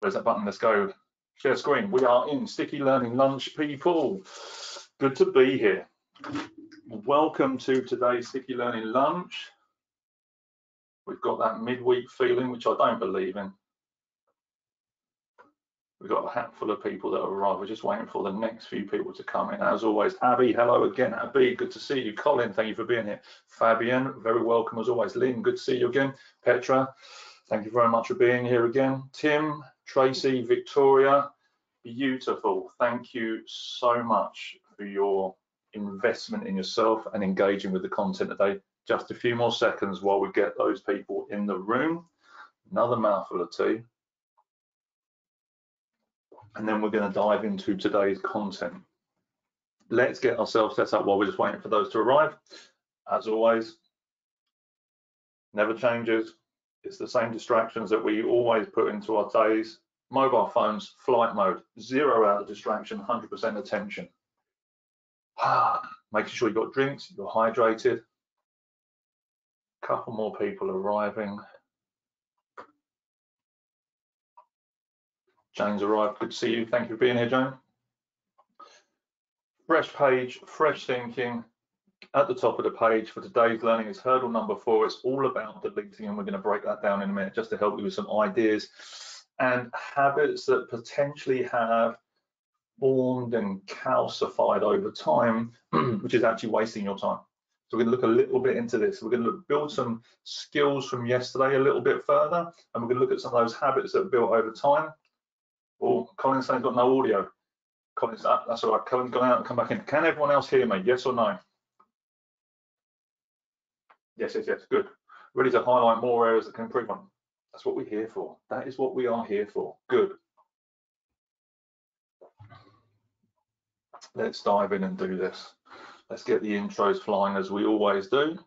Where's that button? Let's go. Share screen. We are in Sticky Learning Lunch, people. Good to be here. Welcome to today's Sticky Learning Lunch. We've got that midweek feeling, which I don't believe in. We've got a handful of people that have arrived. We're just waiting for the next few people to come in. As always, Abby, hello again. Abby, good to see you. Colin, thank you for being here. Fabian, very welcome as always. Lynn, good to see you again. Petra, thank you very much for being here again. Tim, Tracy, Victoria, beautiful. Thank you so much for your investment in yourself and engaging with the content today. Just a few more seconds while we get those people in the room. Another mouthful of tea and then we're going to dive into today's content. Let's get ourselves set up while we're just waiting for those to arrive. As always, never changes. It's the same distractions that we always put into our days. Mobile phones, flight mode, zero out of distraction, 100% attention. Making sure you've got drinks, you're hydrated. A couple more people arriving. Jane's arrived. Good to see you. Thank you for being here, Jane. Fresh page, fresh thinking. At the top of the page for today's learning is hurdle number four. It's all about deleting, and we're going to break that down in a minute just to help you with some ideas and habits that potentially have formed and calcified over time, which is actually wasting your time. So we're going to look a little bit into this. We're going to look, build some skills from yesterday a little bit further, and we're going to look at some of those habits that are built over time Oh, Colin's saying got no audio. Colin's that, that's all right. Colin's gone out and come back in. Can everyone else hear me? Yes or no? Yes, yes, yes. Good. Ready to highlight more areas that can improve on. That's what we're here for. That is what we are here for. Good. Let's dive in and do this. Let's get the intros flying as we always do.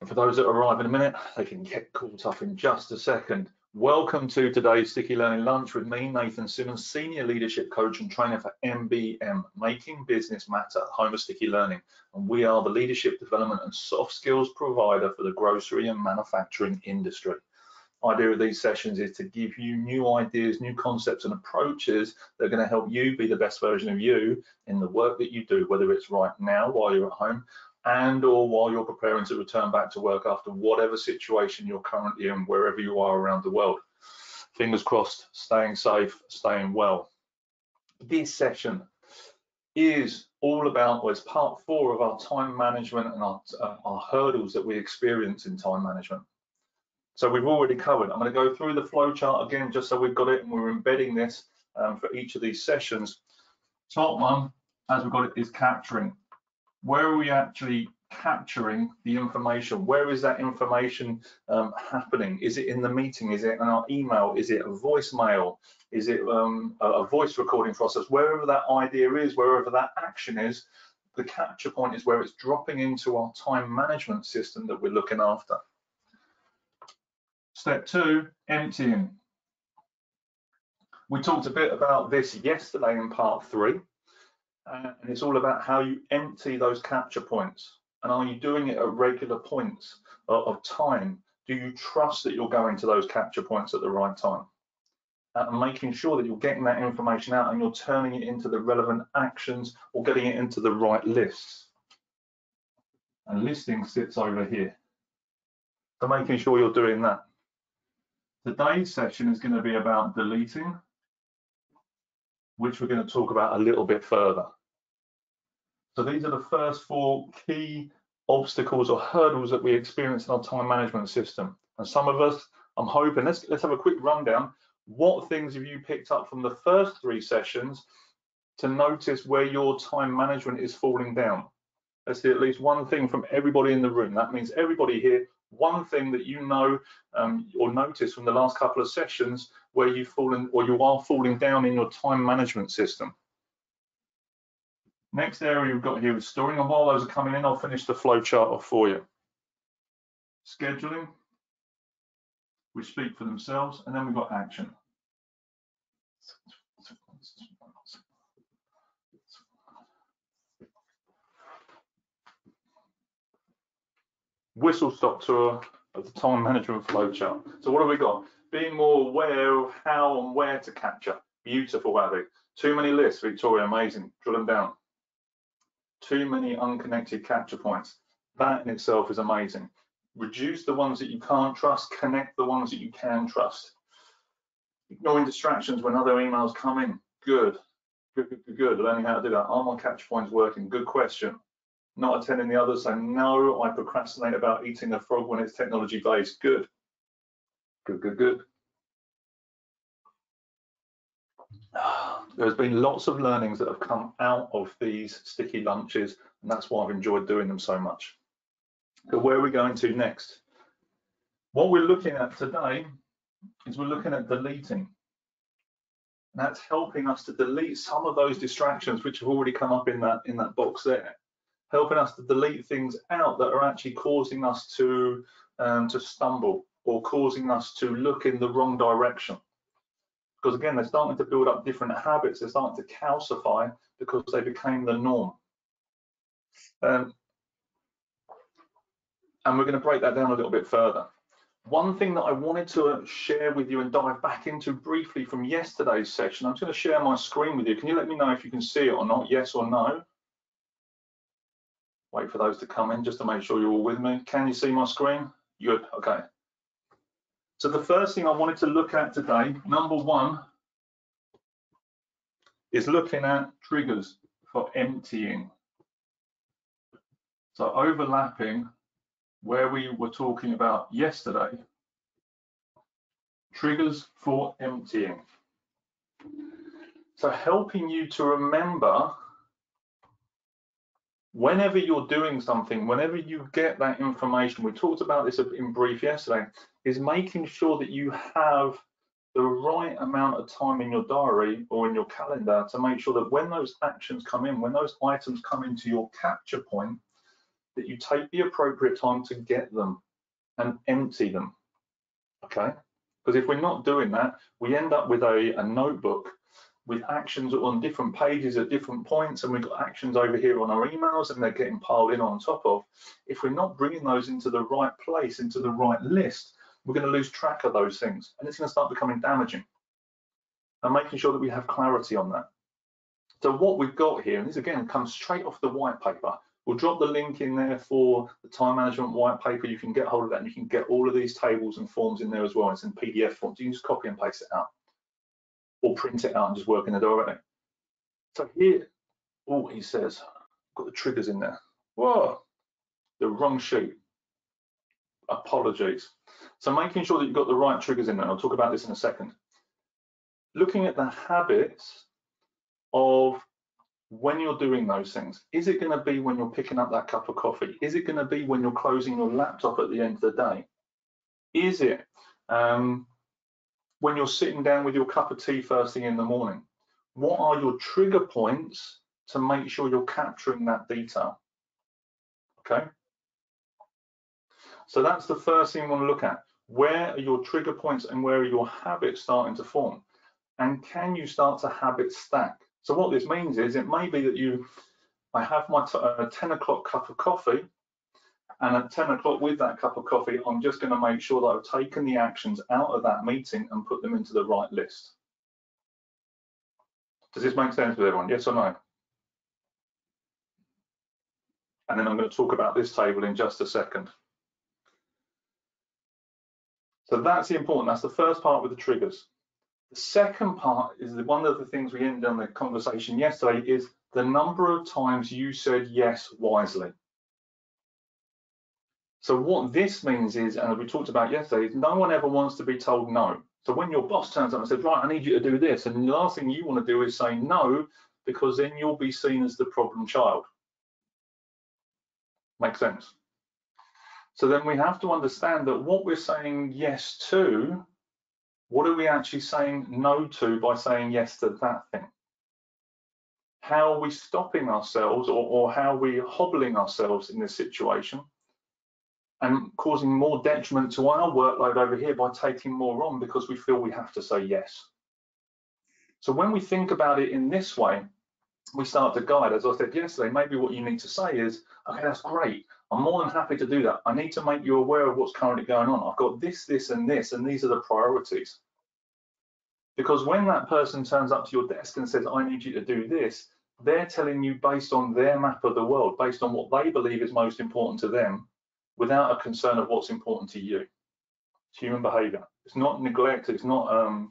And for those that arrive in a minute, they can get caught up in just a second. Welcome to today's Sticky Learning Lunch with me, Nathan Simmons, Senior Leadership Coach and Trainer for MBM, Making Business Matter, home of Sticky Learning. And we are the leadership development and soft skills provider for the grocery and manufacturing industry. Idea of these sessions is to give you new ideas, new concepts and approaches that are going to help you be the best version of you in the work that you do, whether it's right now while you're at home and or while you're preparing to return back to work after whatever situation you're currently in, wherever you are around the world. Fingers crossed, staying safe, staying well. This session is all about, well, it's part four of our time management and our, uh, our hurdles that we experience in time management. So we've already covered. I'm going to go through the flow chart again, just so we've got it and we're embedding this um, for each of these sessions. Top one, as we've got it, is capturing where are we actually capturing the information? Where is that information um, happening? Is it in the meeting? Is it in our email? Is it a voicemail? Is it um, a, voice recording process? Wherever that idea is, wherever that action is, the capture point is where it's dropping into our time management system that we're looking after. Step two, emptying. We talked a bit about this yesterday in part three and it's all about how you empty those capture points. And are you doing it at regular points of, of time? Do you trust that you're going to those capture points at the right time? Uh, and making sure that you're getting that information out and you're turning it into the relevant actions or getting it into the right lists. And listing sits over here. So making sure you're doing that. Today's session is going to be about deleting, which we're going to talk about a little bit further. So these are the first four key obstacles or hurdles that we experience in our time management system. And some of us, I'm hoping, let's, let's have a quick rundown. What things have you picked up from the first three sessions to notice where your time management is falling down? Let's see at least one thing from everybody in the room. That means everybody here, one thing that you know um, or notice from the last couple of sessions where you've fallen or you are falling down in your time management system. Next area we've got here is storing, and while those are coming in, I'll finish the flow chart off for you. Scheduling, which speak for themselves, and then we've got action. Whistle stop tour of the time management flow chart. So what have we got? being more aware of how and where to capture. Beautiful, Abby. Too many lists, Victoria, amazing. Drill them down. Too many unconnected capture points. That in itself is amazing. Reduce the ones that you can't trust, connect the ones that you can trust. Ignoring distractions when other emails come in. Good, good, good, good, good. Learning how to do that. Are my capture points working? Good question. Not attending the others, so no, I procrastinate about eating a frog when it's technology based. Good, good, good, good. There's been lots of learnings that have come out of these sticky lunches, and that's why I've enjoyed doing them so much. So where are we going to next? What we're looking at today is we're looking at deleting. And that's helping us to delete some of those distractions which have already come up in that in that box there, helping us to delete things out that are actually causing us to um, to stumble or causing us to look in the wrong direction. Because again, they're starting to build up different habits, they're starting to calcify because they became the norm. Um, and we're going to break that down a little bit further. One thing that I wanted to share with you and dive back into briefly from yesterday's session, I'm going to share my screen with you. Can you let me know if you can see it or not, yes or no? Wait for those to come in just to make sure you're all with me. Can you see my screen? Good, okay. So the first thing I wanted to look at today, number one, is looking at triggers for emptying. So overlapping where we were talking about yesterday, triggers for emptying. So helping you to remember whenever you're doing something, whenever you get that information, we talked about this in brief yesterday, is making sure that you have the right amount of time in your diary or in your calendar to make sure that when those actions come in, when those items come into your capture point, that you take the appropriate time to get them and empty them. Okay? Because if we're not doing that, we end up with a, a notebook with actions on different pages at different points, and we've got actions over here on our emails, and they're getting piled in on top of. If we're not bringing those into the right place, into the right list, we're going to lose track of those things, and it's going to start becoming damaging. And making sure that we have clarity on that. So what we've got here, and this again comes straight off the white paper, We'll drop the link in there for the time management white paper. You can get hold of that and you can get all of these tables and forms in there as well. It's in PDF forms. You can just copy and paste it out or print it out and just work in it directly. So here, oh, he says, got the triggers in there. Whoa, the wrong sheet. Apologies. So making sure that you've got the right triggers in there. I'll talk about this in a second. Looking at the habits of when you're doing those things, is it going to be when you're picking up that cup of coffee? Is it going to be when you're closing your laptop at the end of the day? Is it um, when you're sitting down with your cup of tea first thing in the morning? What are your trigger points to make sure you're capturing that detail? Okay. So that's the first thing you want to look at. Where are your trigger points and where are your habits starting to form? And can you start to habit stack? So what this means is it may be that you, I have my uh, 10 o'clock cup of coffee and at 10 o'clock with that cup of coffee, I'm just gonna make sure that I've taken the actions out of that meeting and put them into the right list. Does this make sense with everyone? Yes or no? And then I'm going to talk about this table in just a second. So that's the important, that's the first part with the triggers. The second part is that one of the things we ended on the conversation yesterday is the number of times you said yes wisely. So what this means is, and we talked about yesterday, is no one ever wants to be told no. So when your boss turns up and says, right, I need you to do this, and the last thing you want to do is say no, because then you'll be seen as the problem child. Makes sense? So then we have to understand that what we're saying yes to what are we actually saying no to by saying yes to that thing? How are we stopping ourselves or, or how are we hobbling ourselves in this situation and causing more detriment to our workload over here by taking more on because we feel we have to say yes? So when we think about it in this way, we start to guide. As I said yesterday, maybe what you need to say is, okay, that's great. I'm more than happy to do that. I need to make you aware of what's currently going on. I've got this, this, and this, and these are the priorities. Because when that person turns up to your desk and says, I need you to do this, they're telling you based on their map of the world, based on what they believe is most important to them, without a concern of what's important to you. It's human behavior. It's not neglect, it's not um,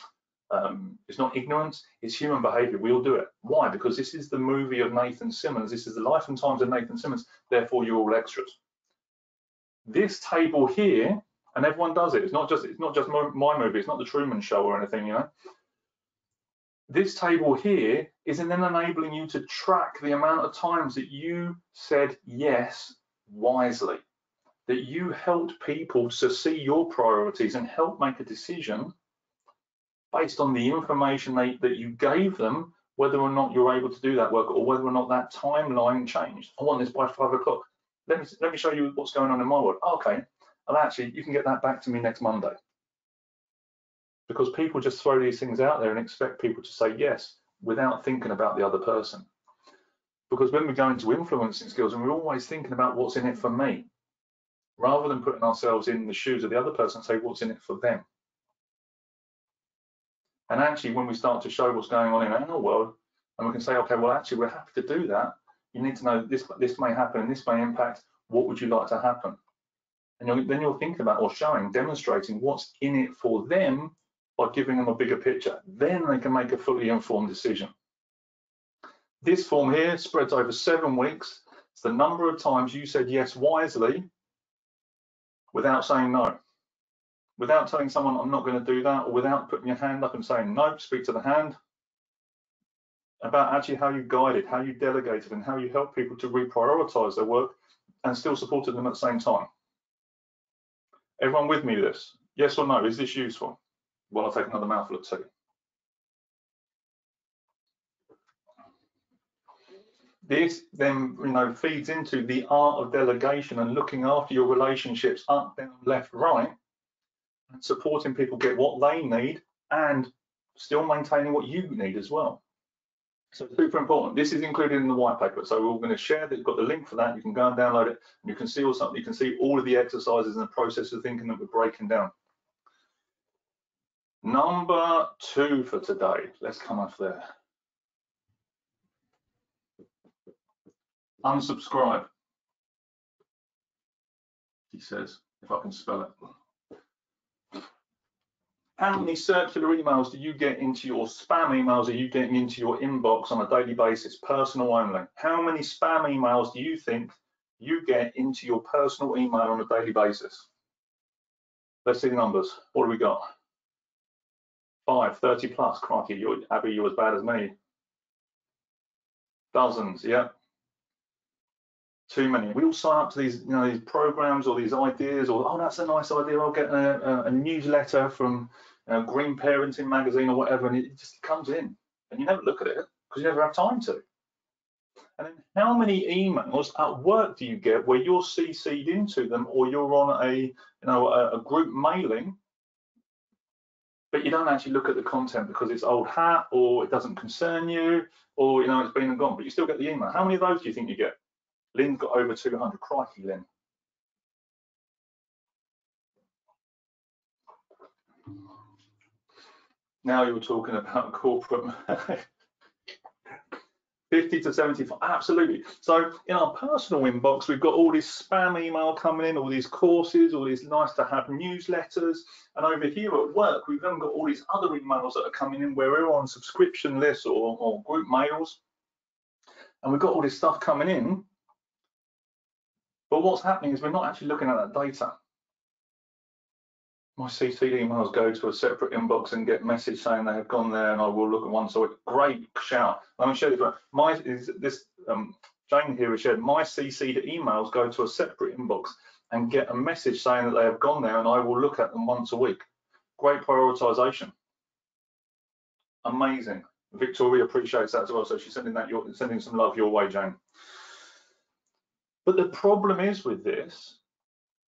um, it's not ignorance, it's human behavior. We all do it. Why? Because this is the movie of Nathan Simmons. This is the life and times of Nathan Simmons. Therefore, you're all extras. This table here, and everyone does it. It's not just it's not just my movie. It's not the Truman Show or anything, you know. This table here is then enabling you to track the amount of times that you said yes wisely, that you helped people to see your priorities and help make a decision based on the information they, that you gave them, whether or not you're able to do that work or whether or not that timeline changed. I want this by five o'clock. Let me let me show you what's going on in my world. Oh, okay, well actually you can get that back to me next Monday. Because people just throw these things out there and expect people to say yes without thinking about the other person. Because when we go into influencing skills and we're always thinking about what's in it for me, rather than putting ourselves in the shoes of the other person and say what's in it for them. And actually, when we start to show what's going on in our world, and we can say, okay, well, actually, we're happy to do that. You need to know this this may happen and this may impact. What would you like to happen? And you're, then you're thinking about or showing, demonstrating what's in it for them by giving them a bigger picture. Then they can make a fully informed decision. This form here spreads over seven weeks. It's the number of times you said yes wisely without saying no without telling someone I'm not going to do that, or without putting your hand up and saying no, speak to the hand, about actually how you guided, how you delegated, and how you helped people to reprioritize their work and still supported them at the same time. Everyone with me this? Yes or no? Is this useful? Well, I'll take another mouthful of tea. This then, you know, feeds into the art of delegation and looking after your relationships up, down, left, right, and supporting people get what they need and still maintaining what you need as well. So super important. This is included in the white paper. So we're all going to share that. You've got the link for that. You can go and download it. And you can see all something. You can see all of the exercises and the process of thinking that we're breaking down. Number two for today. Let's come off there. Unsubscribe. He says, if I can spell it. How many circular emails do you get into your spam emails? Are you getting into your inbox on a daily basis, personal only? How many spam emails do you think you get into your personal email on a daily basis? Let's see the numbers. What do we got? Five, 30 plus. Crikey, you're, Abby, you're as bad as me. Dozens, yeah. Too many. We all sign up to these, you know, these programs or these ideas, or oh, that's a nice idea. I'll get a, a, a newsletter from know, Green Parenting magazine or whatever, and it just comes in, and you never look at it because you never have time to. And then how many emails at work do you get where you're CC'd into them, or you're on a you know a, a group mailing, but you don't actually look at the content because it's old hat or it doesn't concern you, or you know it's been and gone, but you still get the email. How many of those do you think you get? Lynn's got over 200. Crikey, Lynn. Now you're talking about corporate 50 to 75, absolutely. So in our personal inbox, we've got all this spam email coming in, all these courses, all these nice to have newsletters. And over here at work, we've then got all these other emails that are coming in where we're on subscription lists or, or group mails. And we've got all this stuff coming in but what's happening is we're not actually looking at that data. My CC emails go to a separate inbox and get a message saying they have gone there and I will look at one. So it's great shout. Let me show you my is this um, Jane here has shared my CC emails go to a separate inbox and get a message saying that they have gone there and I will look at them once a week. Great prioritization. Amazing. Victoria appreciates that as well. So she's sending that your sending some love your way, Jane. But the problem is with this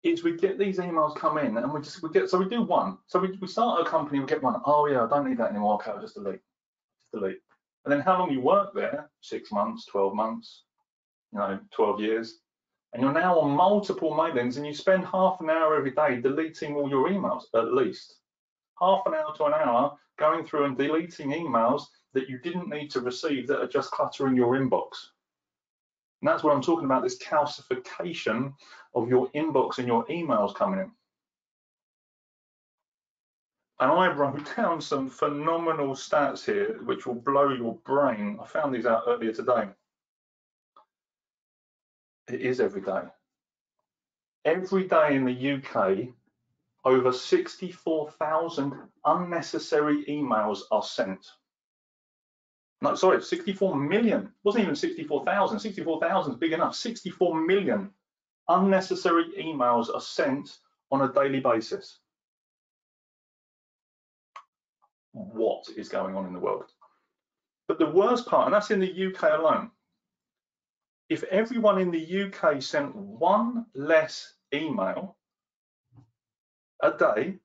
is we get these emails come in and we just we get so we do one. So we, we start a company, we get one. Oh yeah, I don't need that anymore. Okay, I'll just delete. Just delete. And then how long you work there? Six months, 12 months, you know, 12 years. and you're now on multiple mailings and you spend half an hour every day deleting all your emails at least half an hour to an hour going through and deleting emails that you didn't need to receive that are just cluttering your inbox and that's what i'm talking about this calcification of your inbox and your emails coming in and I wrote down some phenomenal stats here, which will blow your brain. I found these out earlier today. It is every day. Every day in the UK, over 64,000 unnecessary emails are sent. No, sorry, 64 million. It wasn't even 64,000. 64,000 is big enough. 64 million unnecessary emails are sent on a daily basis. What is going on in the world? But the worst part, and that's in the UK alone, if everyone in the UK sent one less email a day,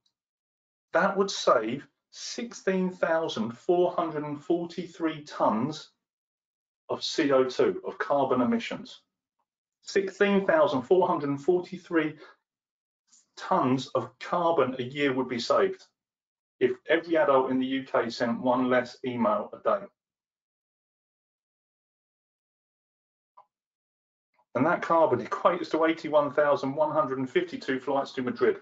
that would save 16,443 tons of CO2, of carbon emissions. 16,443 tons of carbon a year would be saved if every adult in the UK sent one less email a day. and that carbon equates to 81,152 flights to Madrid.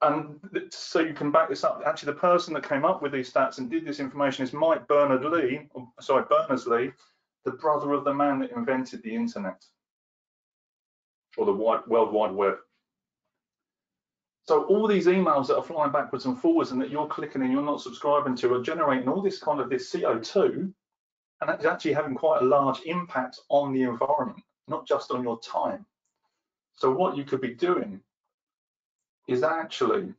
And so you can back this up. Actually, the person that came up with these stats and did this information is Mike Berners-Lee, sorry, Berners-Lee, the brother of the man that invented the internet or the wide, World Wide Web. So all these emails that are flying backwards and forwards and that you're clicking and you're not subscribing to are generating all this kind of this CO2 and it's actually having quite a large impact on the environment, not just on your time. So what you could be doing is actually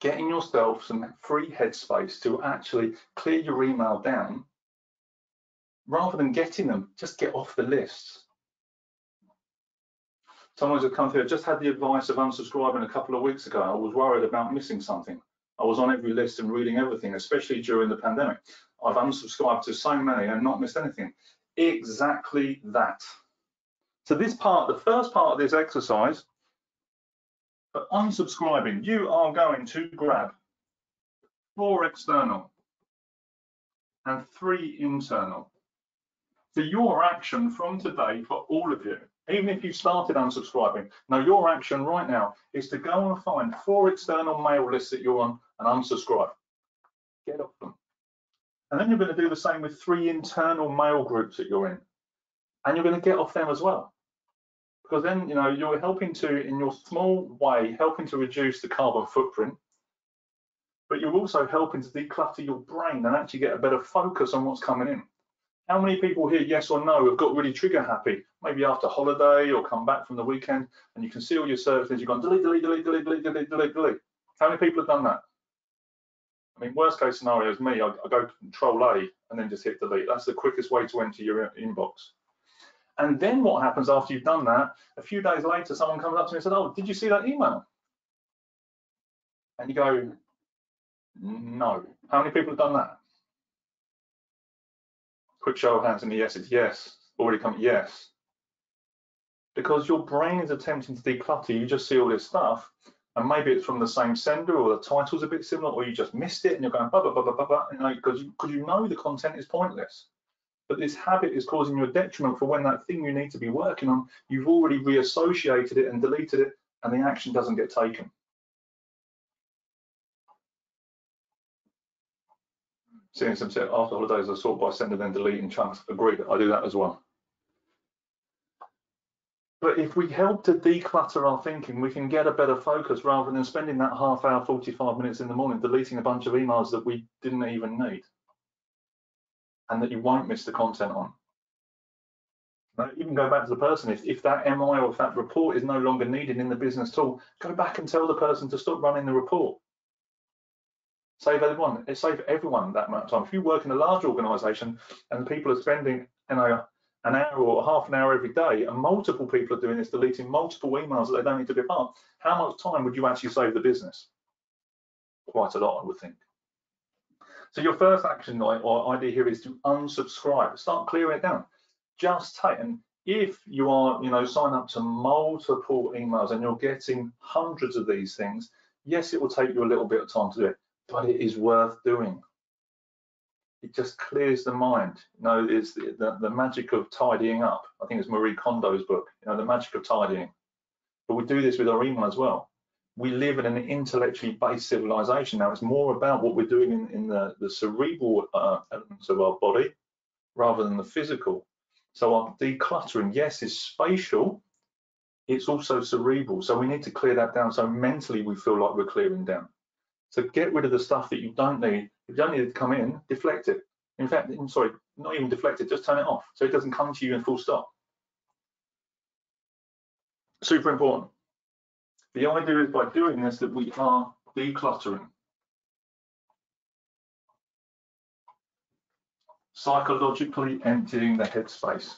getting yourself some free headspace to actually clear your email down rather than getting them, just get off the lists. Someone's come through, I just had the advice of unsubscribing a couple of weeks ago. I was worried about missing something. I was on every list and reading everything, especially during the pandemic. I've unsubscribed to so many and not missed anything. Exactly that. So this part, the first part of this exercise, for unsubscribing, you are going to grab four external and three internal. So your action from today for all of you, even if you started unsubscribing, now your action right now is to go and find four external mail lists that you're on and unsubscribe. Get off them. And then you're going to do the same with three internal mail groups that you're in. And you're going to get off them as well. Because then, you know, you're helping to, in your small way, helping to reduce the carbon footprint, but you're also helping to declutter your brain and actually get a better focus on what's coming in. How many people here, yes or no, have got really trigger happy, maybe after holiday or come back from the weekend, and you can see all your services, you've gone delete, delete, delete, delete, delete, delete, delete, delete. How many people have done that? I mean, worst case scenario is me, I, I go control A and then just hit delete. That's the quickest way to enter your inbox. And then what happens after you've done that, a few days later, someone comes up to me and says, oh, did you see that email? And you go, no. How many people have done that? Quick show of hands in the yeses. Yes. Already come, yes. Because your brain is attempting to declutter, you just see all this stuff, and maybe it's from the same sender or the title's a bit similar or you just missed it and you're going blah blah blah blah blah, blah because you, cause you know the content is pointless but this habit is causing you a detriment for when that thing you need to be working on you've already reassociated it and deleted it and the action doesn't get taken. Seeing some after holidays I sort by sending and deleting chunks. Agreed I do that as well. But if we help to declutter our thinking, we can get a better focus rather than spending that half hour, 45 minutes in the morning deleting a bunch of emails that we didn't even need and that you won't miss the content on. Now, even go back to the person, if, if that MI or if that report is no longer needed in the business tool, go back and tell the person to stop running the report. Save everyone, eh, save everyone that amount of time. If you work in a large organization and people are spending you know, an hour or half an hour every day, and multiple people are doing this, deleting multiple emails that they don't need to be part, how much time would you actually save the business? Quite a lot, I would think. So your first action or idea here is to unsubscribe. Start clearing it down. just take, and if you are, you know, sign up to multiple emails and you're getting hundreds of these things, yes, it will take you a little bit of time to do it, but it is worth doing. It just clears the mind. You know, it's the, the, the magic of tidying up. I think it's Marie Kondo's book, you know, the magic of tidying. But we do this with our email as well. We live in an intellectually based civilization. Now it's more about what we're doing in, in the, the cerebral uh, elements of our body rather than the physical. So our decluttering, yes, is spatial, it's also cerebral. So we need to clear that down. So mentally we feel like we're clearing down. So get rid of the stuff that you don't need. If you don't need to come in, deflect it. In fact, I'm sorry, not even deflect it, just turn it off so it doesn't come to you in full stop. Super important. The idea is by doing this that we are decluttering. Psychologically emptying the headspace.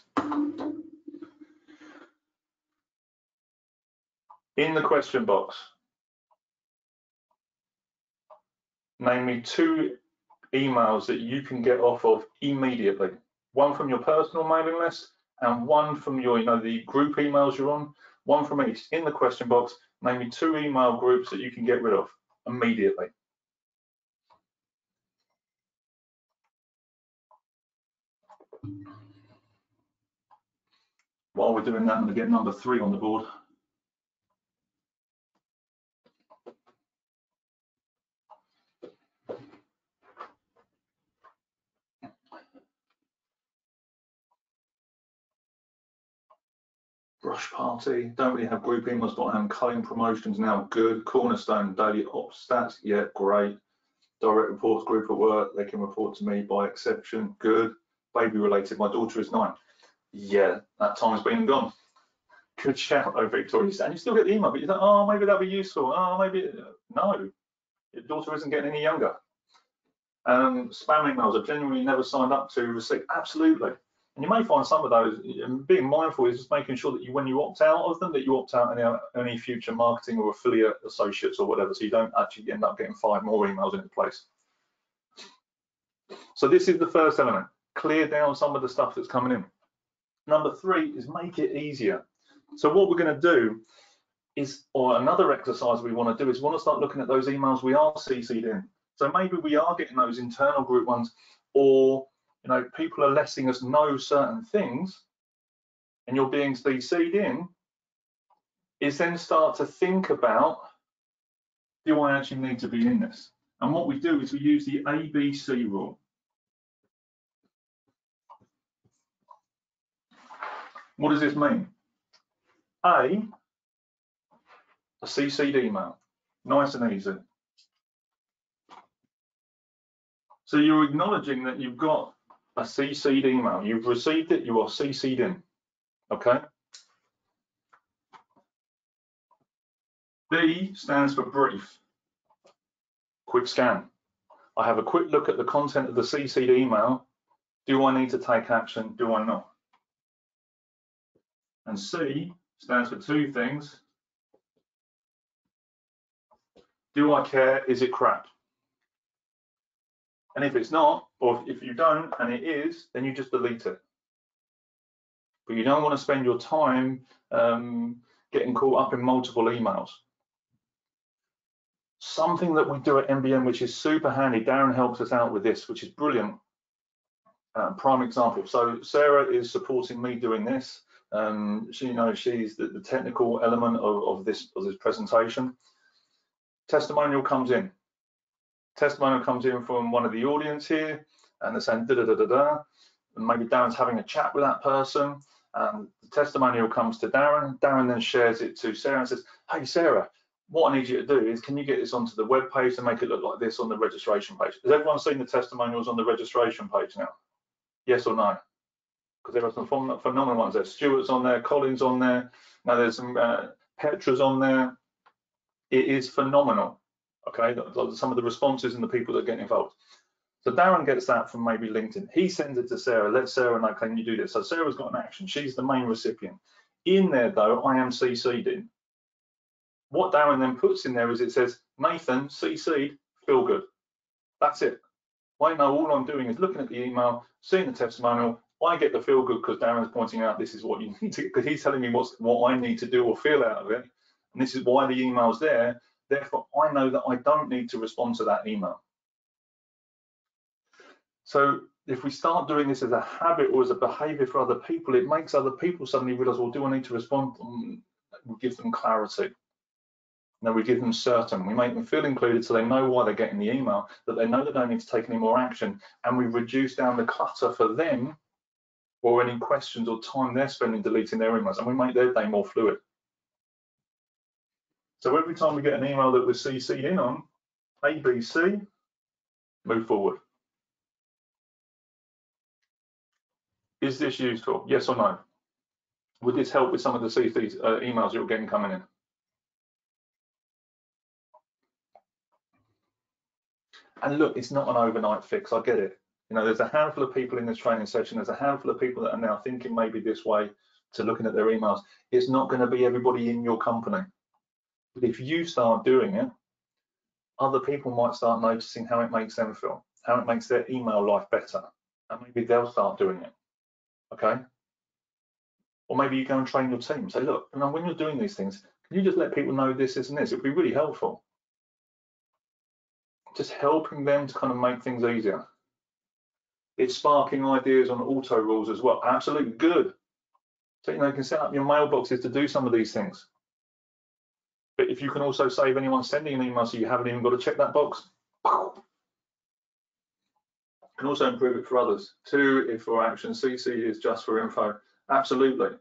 In the question box, name me two emails that you can get off of immediately. One from your personal mailing list and one from your, you know, the group emails you're on, one from each. In the question box, name me two email groups that you can get rid of immediately. While we're doing that, I'm going to get number three on the board. Brush Party, don't really have group emails, but I am culling promotions now. Good. Cornerstone, daily ops stats, yeah, great. Direct reports, group at work, they can report to me by exception. Good. Baby related, my daughter is nine. Yeah, that time's been gone. Good shout though, Victoria. And you still get the email, but you think, oh, maybe that'll be useful. Oh, maybe, no. Your daughter isn't getting any younger. Um, spam emails are genuinely never signed up to receive. Absolutely. And you may find some of those, being mindful is just making sure that you, when you opt out of them, that you opt out any, any future marketing or affiliate associates or whatever, so you don't actually end up getting five more emails in place. So this is the first element, clear down some of the stuff that's coming in. Number three is make it easier. So what we're gonna do is, or another exercise we wanna do is wanna start looking at those emails we are CC'd in. So maybe we are getting those internal group ones, or you know, people are letting us know certain things and you're being CC'd in, is then start to think about, do I actually need to be in this? And what we do is we use the ABC rule. What does this mean? A, a CC'd email, nice and easy. So you're acknowledging that you've got a CC'd email. You've received it, you are CC'd in, okay? B stands for brief, quick scan. I have a quick look at the content of the CC'd email. Do I need to take action? Do I not? And C stands for two things. Do I care? Is it crap? And if it's not, or if you don't and it is, then you just delete it. But you don't want to spend your time um, getting caught up in multiple emails. Something that we do at MBM, which is super handy, Darren helps us out with this, which is brilliant. Uh, prime example. So Sarah is supporting me doing this. Um, she you knows she's the, the technical element of, of this of this presentation. Testimonial comes in testimonial comes in from one of the audience here and they're saying da da da da da. And maybe Darren's having a chat with that person and the testimonial comes to Darren. Darren then shares it to Sarah and says hey Sarah what I need you to do is can you get this onto the web page and make it look like this on the registration page? Has everyone seen the testimonials on the registration page now? Yes or no? Because there are some phenomenal ones there's Stuart's on there Colin's on there. Now there's some uh, Petra's on there. It is phenomenal Okay, some of the responses and the people that are getting involved. So Darren gets that from maybe LinkedIn. He sends it to Sarah. Let Sarah know, can you do this? So Sarah's got an action. She's the main recipient. In there, though, I am CC'd in. What Darren then puts in there is it says, Nathan, CC'd, feel good. That's it. I know all I'm doing is looking at the email, seeing the testimonial, I get the feel good because Darren's pointing out this is what you need to, because he's telling me what's what I need to do or feel out of it. And this is why the email's there. Therefore, I know that I don't need to respond to that email. So if we start doing this as a habit or as a behavior for other people, it makes other people suddenly realize, well, do I need to respond? Mm, we give them clarity. then we give them certain. We make them feel included so they know why they're getting the email, that they know they don't need to take any more action, and we reduce down the clutter for them or any questions or time they're spending deleting their emails, and we make their day more fluid. So every time we get an email that we're CC'd in on, ABC, move forward. Is this useful? Yes or no? Would this help with some of the CC's uh, emails you're getting coming in? And look, it's not an overnight fix. I get it. You know, there's a handful of people in this training session. There's a handful of people that are now thinking maybe this way to looking at their emails. It's not going to be everybody in your company. But if you start doing it, other people might start noticing how it makes them feel, how it makes their email life better, and maybe they'll start doing it. Okay. Or maybe you go and train your team. Say, look, you when you're doing these things, can you just let people know this, this, and this? It'd be really helpful. Just helping them to kind of make things easier. It's sparking ideas on auto rules as well. Absolutely good. So you know you can set up your mailboxes to do some of these things. But if you can also save anyone sending an email so you haven't even got to check that box, can also improve it for others. Two if for action, CC is just for info. Absolutely.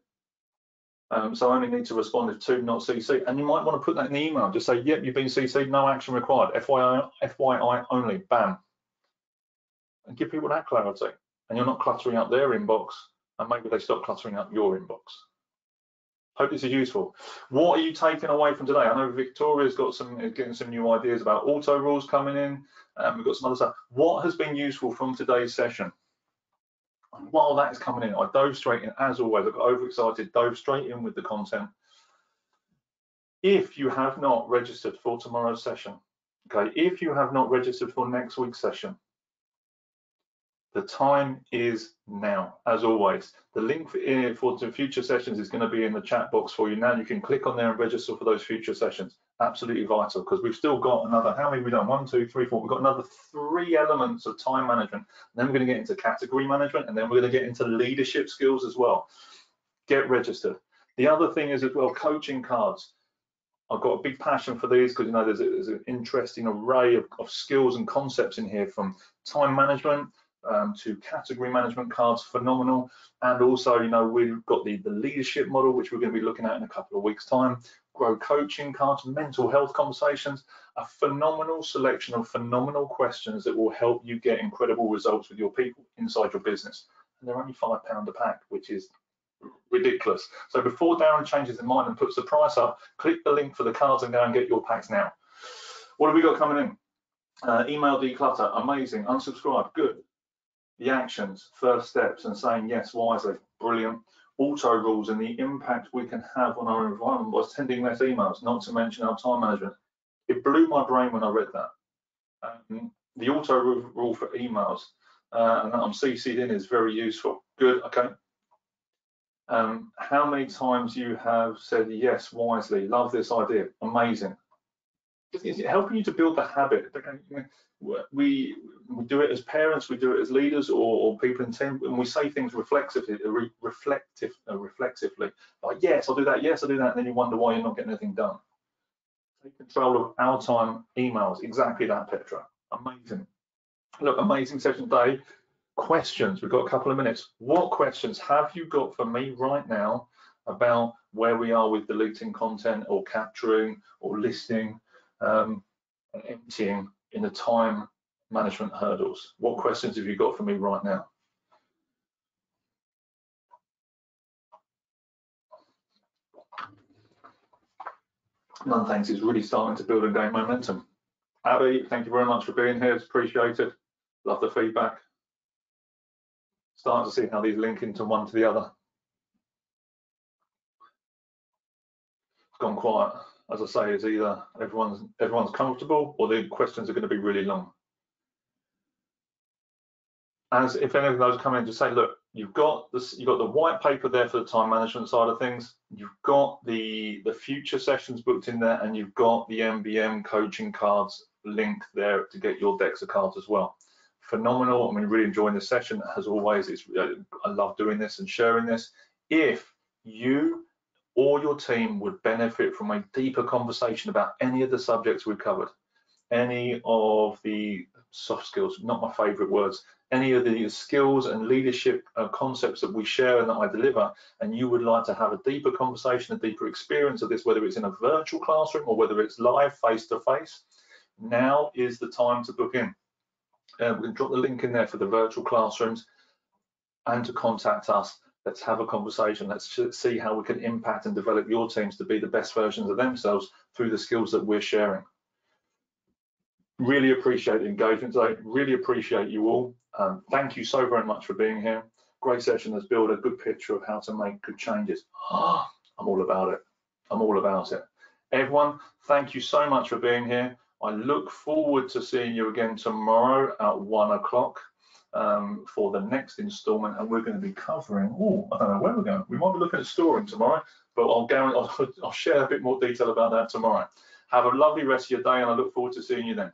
Um, so I only need to respond if two, not CC. And you might want to put that in the email. Just say, yep, you've been CC'd, no action required. FYI, FYI only, bam. And give people that clarity. And you're not cluttering up their inbox, and maybe they stop cluttering up your inbox. Hope this is useful. What are you taking away from today? I know Victoria's got some getting some new ideas about auto rules coming in. Um, we've got some other stuff. What has been useful from today's session? And while that is coming in, I dove straight in as always. I got overexcited, dove straight in with the content. If you have not registered for tomorrow's session, okay, if you have not registered for next week's session, the time is now, as always. The link for, eh, for future sessions is going to be in the chat box for you now. You can click on there and register for those future sessions. Absolutely vital because we've still got another, how many we done? One, two, three, four. We've got another three elements of time management. And then we're going to get into category management and then we're going to get into leadership skills as well. Get registered. The other thing is as well, coaching cards. I've got a big passion for these because you know there's, a, there's, an interesting array of, of skills and concepts in here from time management, um, to category management cards, phenomenal. And also, you know, we've got the, the leadership model, which we're going to be looking at in a couple of weeks' time, grow coaching cards, mental health conversations, a phenomenal selection of phenomenal questions that will help you get incredible results with your people inside your business. And they're only five pound a pack, which is ridiculous. So before Darren changes his mind and puts the price up, click the link for the cards and go and get your packs now. What have we got coming in? Uh, email declutter, amazing. Unsubscribe, good the actions, first steps, and saying yes wisely. Brilliant. Auto rules and the impact we can have on our environment by sending less emails, not to mention our time management. It blew my brain when I read that. Um, the auto rule for emails uh, and that I'm CC'd in is very useful. Good, okay. Um, how many times you have said yes wisely? Love this idea. Amazing. Is it helping you to build the habit? we we do it as parents, we do it as leaders or, or people in team, and we say things reflexively, reflective, uh, reflexively, like yes, I'll do that, yes, I'll do that, and then you wonder why you're not getting anything done. Take control of our time, emails, exactly that, Petra. Amazing. Look, amazing session today. Questions, we've got a couple of minutes. What questions have you got for me right now about where we are with deleting content or capturing or listing um, and emptying in the time management hurdles. What questions have you got for me right now? None thanks, it's really starting to build and gain momentum. Abby, thank you very much for being here, it's appreciated. Love the feedback. Starting to see how these link into one to the other. It's gone quiet as I say, is either everyone's everyone's comfortable or the questions are going to be really long. As if any of those come in, just say, look, you've got this, you've got the white paper there for the time management side of things. You've got the the future sessions booked in there, and you've got the MBM coaching cards linked there to get your DEXA cards as well. Phenomenal. I mean, really enjoying the session as always. It's I love doing this and sharing this. If you or your team would benefit from a deeper conversation about any of the subjects we've covered, any of the soft skills, not my favorite words, any of the skills and leadership uh, concepts that we share and that I deliver, and you would like to have a deeper conversation, a deeper experience of this, whether it's in a virtual classroom or whether it's live face to face, now is the time to book in. Uh, we can drop the link in there for the virtual classrooms and to contact us. Let's have a conversation. Let's see how we can impact and develop your teams to be the best versions of themselves through the skills that we're sharing. Really appreciate engagement today. Really appreciate you all. Um, thank you so very much for being here. Great session has built a good picture of how to make good changes. Oh, I'm all about it. I'm all about it. Everyone, thank you so much for being here. I look forward to seeing you again tomorrow at one o'clock um, for the next instalment, and we're going to be covering. Oh, I don't know where we're going. We might be looking at storing tomorrow, but I'll, I'll, I'll share a bit more detail about that tomorrow. Have a lovely rest of your day, and I look forward to seeing you then.